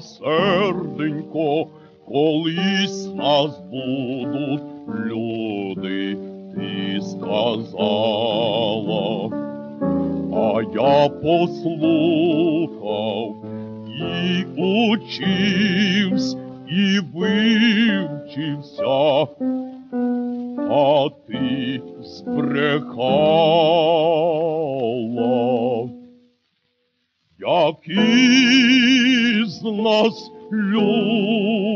Серденько, колись нас будуть люди, ти сказала. А я послухав і учився, і вивчився, а ти збрехала. Які з нас люди?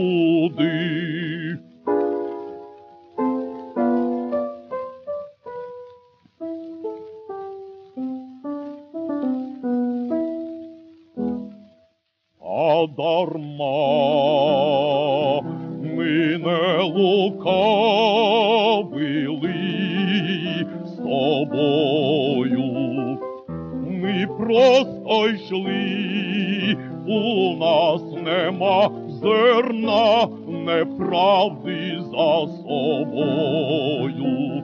У нас нема зерна неправди за собою.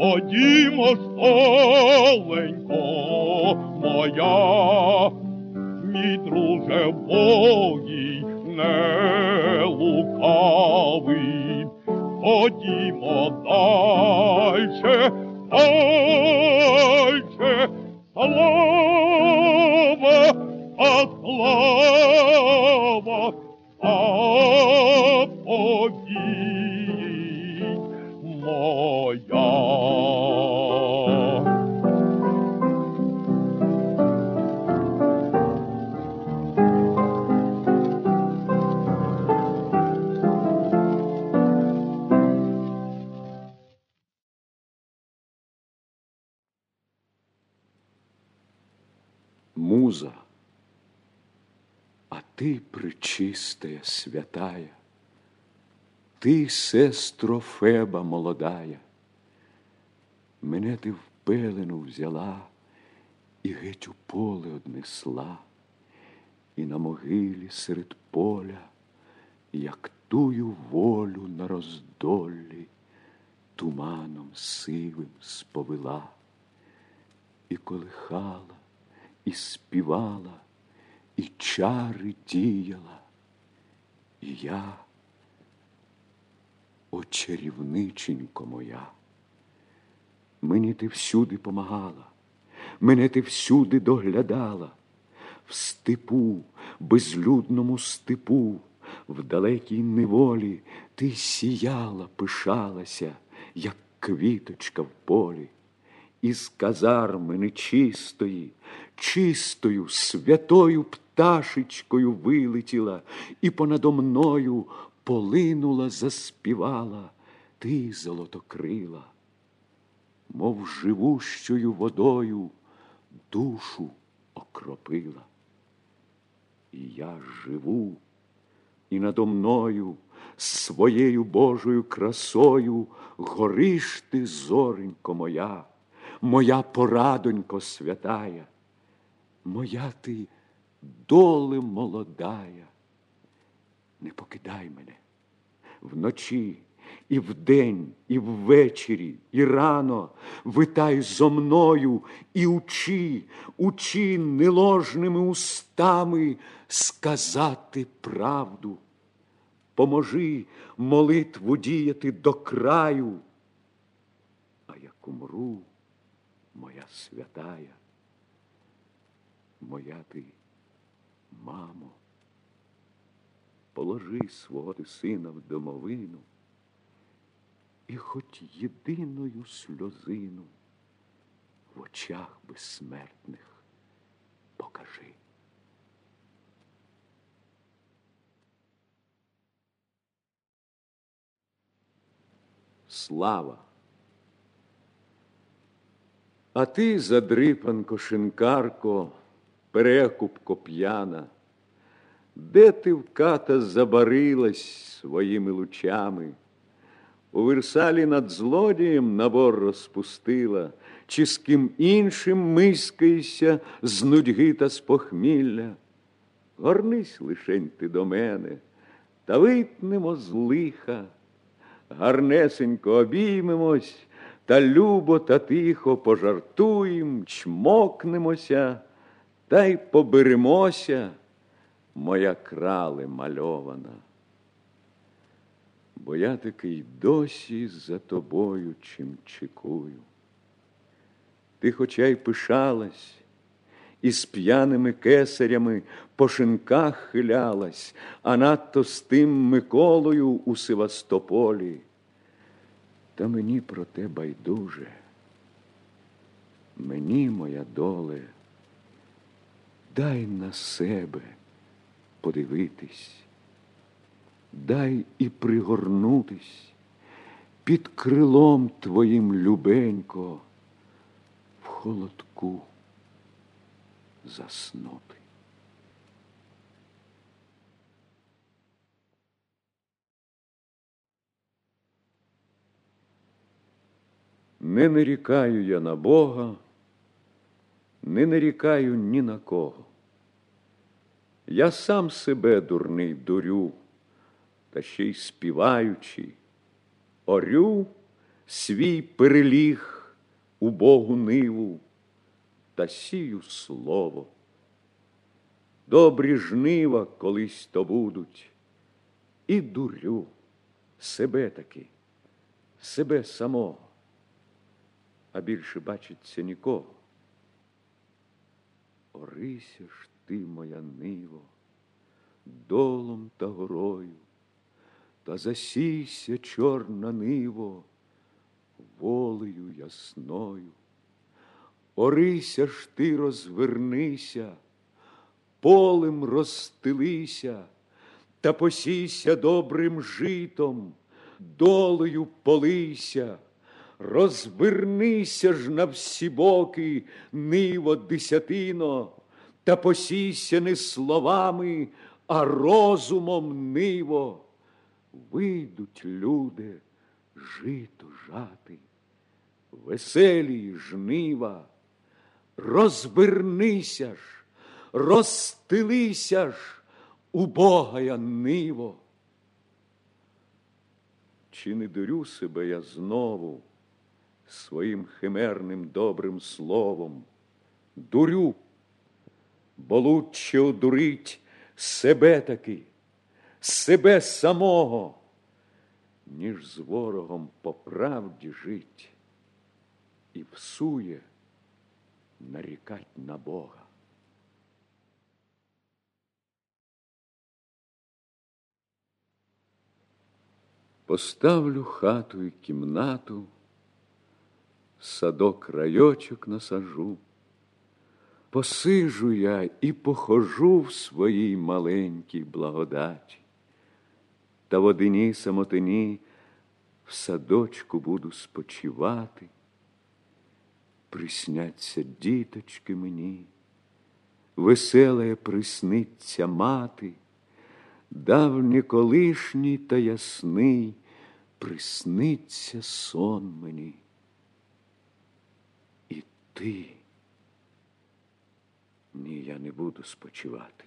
Ходімо, столенько моя, мій друже в Богі не лукавий. Ходімо дальше, дальше, слава, Муза, а ты пречистая, святая, Ти, сестро Феба молодая, мене ти в пелену взяла і геть у поле однесла, і на могилі серед поля, як тую волю на роздолі, туманом сивим сповила, і колихала, і співала, і чари діяла, і я. О, моя, мені ти всюди помагала, мене ти всюди доглядала, в степу, безлюдному степу, в далекій неволі ти сіяла, пишалася, як квіточка в полі, із казарми нечистої, чистою, святою пташечкою вилетіла і понадо мною полинула, заспівала, ти золотокрила, мов живущою водою душу окропила. І я живу, і надо мною своєю Божою красою гориш ти, зоренько моя, моя порадонько святая, моя ти доле молодая не покидай мене вночі, і вдень, і ввечері, і рано витай зо мною і учи, учи неложними устами сказати правду. Поможи молитву діяти до краю, а як умру, моя святая, моя ти, мамо, положи свого ти сина в домовину і хоч єдиною сльозину в очах безсмертних покажи. Слава! А ти, задрипанко, шинкарко, перекупко п'яна, де ти вката забарилась своїми лучами? У Версалі над злодієм набор розпустила, чи з ким іншим мискаєшся з нудьги та з похмілля. Горнись лишень ти до мене, та витнемо з лиха, гарнесенько обіймемось, та любо та тихо пожартуєм, чмокнемося, та й поберемося, моя крале мальована. Бо я таки й досі за тобою чим чекую. Ти хоча й пишалась, і з п'яними кесарями по шинках хилялась, а надто з тим Миколою у Севастополі. Та мені про те байдуже, мені, моя доле, дай на себе подивитись, дай і пригорнутись під крилом твоїм любенько в холодку заснути. Не нарікаю я на Бога, не нарікаю ні на кого. Я сам себе дурний дурю, та ще й співаючи, орю свій переліг у Богу ниву та сію слово. Добрі жнива колись то будуть, і дурю себе таки, себе самого, а більше бачиться нікого. Орися ж ти, моя ниво, долом та горою, та засійся, чорна ниво, волею ясною. Орися ж ти розвернися, полем розстелися, та посійся добрим житом, долею полися, розвернися ж на всі боки, ниво десятино, та посійся не словами, а розумом ниво. Вийдуть люди жито жати, веселі жнива розвернися ж, розстелися ж, убогая ниво. Чи не дурю себе я знову своїм химерним добрим словом? Дурю, бо лучше одурить себе таки, себе самого, ніж з ворогом по правді жить і всує нарікать на Бога. Поставлю хату і кімнату, садок райочок насажу, посижу я і похожу в своїй маленькій благодаті, та в одині самотині в садочку буду спочивати. Присняться діточки мені, веселая присниться мати, давнє колишній та ясний присниться сон мені. Ти, ні, я не буду спочивати,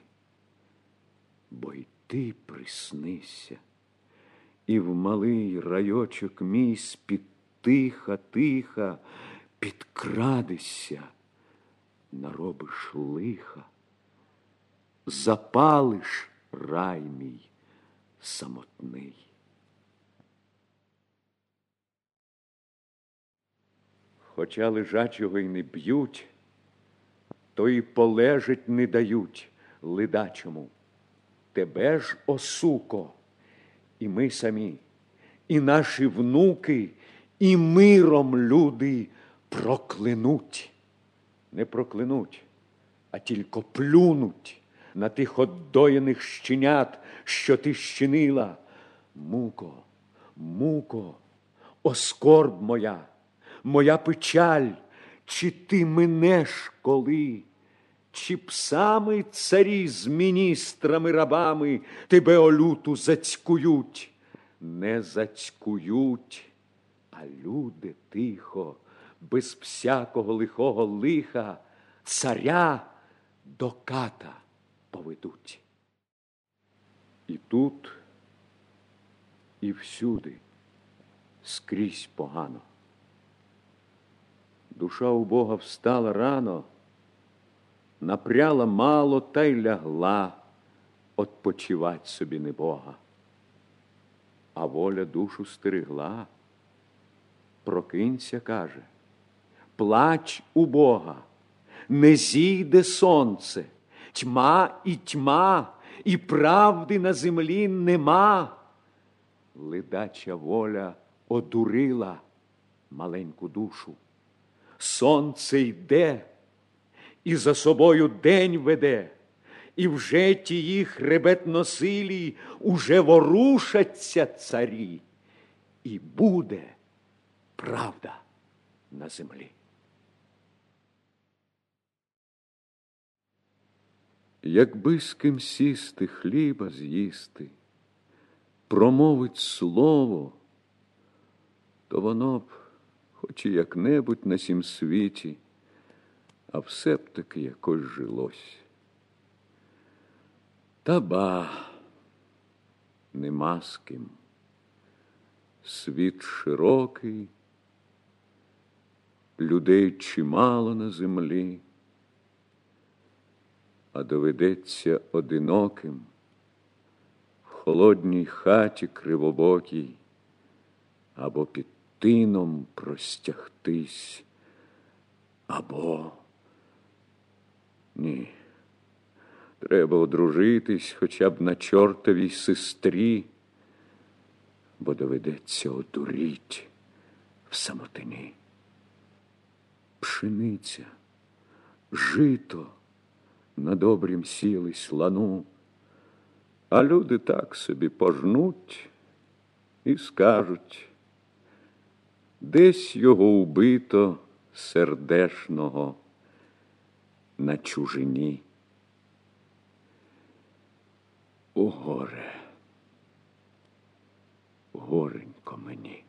бо й ти приснися, і в малий райочок мій спід тиха, тиха підкрадешся, наробиш лиха, запалиш рай мій самотний. Хоча лежачого й не б'ють, то й полежить не дають ледачому. Тебе ж, осуко, і ми самі, і наші внуки, і миром люди проклянуть, не проклянуть, а тільки плюнуть на тих оддоєних щенят, що ти щинила. Муко, муко, О, скорб моя, моя печаль, чи ти минеш коли? Чи псами царі з міністрами рабами тебе о люту зацькують? Не зацькують, а люди тихо, без всякого лихого лиха, царя до ката поведуть. І тут, і всюди скрізь погано. Душа у Бога встала рано, напряла мало та й лягла, Отпочивать собі не Бога. А воля душу стерегла. Прокинься, каже, плач у Бога, не зійде сонце, тьма і тьма, і правди на землі нема. Ледача воля одурила маленьку душу. Сонце йде і за собою день веде, і вже тії хребетносилі уже ворушаться царі, і буде правда на землі. Якби з ким сісти хліба з'їсти, промовить слово, то воно б, хоч і як-небудь на сім світі, а все б таки якось жилось. Та ба нема з ким. Світ широкий, людей чимало на землі, а доведеться одиноким в холодній хаті кривобокій або під тином простягтись, або ні. Треба одружитись хоча б на чортовій сестрі, бо доведеться одуріть в самотині. Пшениця, жито на добрім сілись лану, а люди так собі пожнуть і скажуть, десь його убито сердешного на чужині. О горе, горенько мені.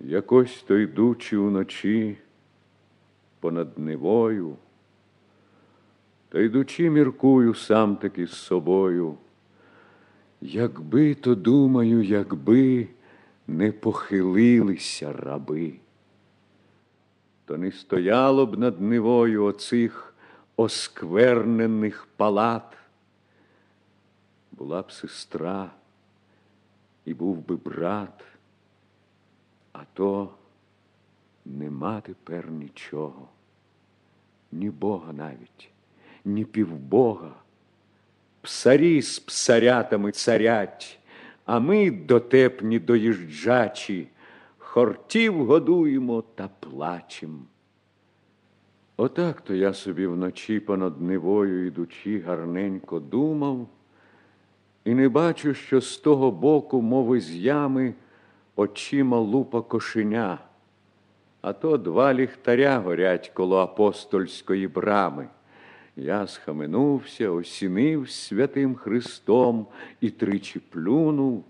Якось то йдучи уночі понад Невою, та йдучи, міркую сам таки з собою, якби то думаю, якби не похилилися раби то не стояло б над Невою оцих осквернених палат. Була б сестра і був би брат, а то нема тепер нічого, ні Бога навіть, ні півбога. Псарі з псарятами царять, а ми дотепні доїжджачі хортів годуємо та плачем. Отак то я собі вночі понад Невою ідучи, гарненько думав, і не бачу, що з того боку, мови з ями, очима лупа кошеня, а то два ліхтаря горять коло апостольської брами. Я схаменувся, осінив святим Христом і тричі плюнув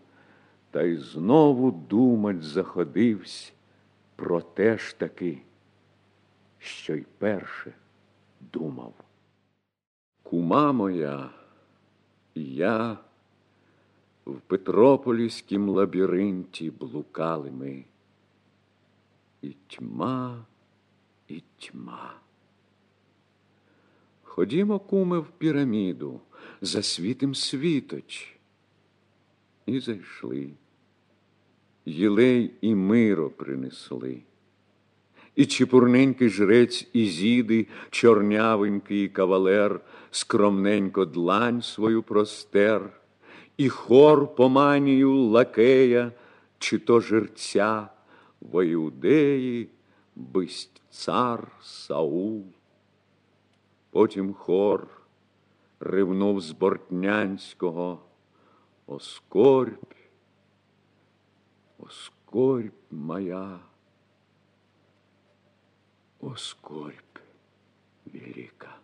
та й знову думать заходивсь про те ж таки, що й перше думав. Кума моя, я в Петрополіськім лабіринті блукали ми. І тьма, і тьма. Ходімо, куме, в піраміду, засвітим світоч. І зайшли. Єлей і миро принесли. І чепурненький жрець Ізіди, чорнявенький кавалер, скромненько длань свою простер, і хор по манію лакея, чи то жерця в Іудеї, бисть цар Саул. Потім хор ривнув з Бортнянського О скорбь, о скорбь моя, о скорбь велика.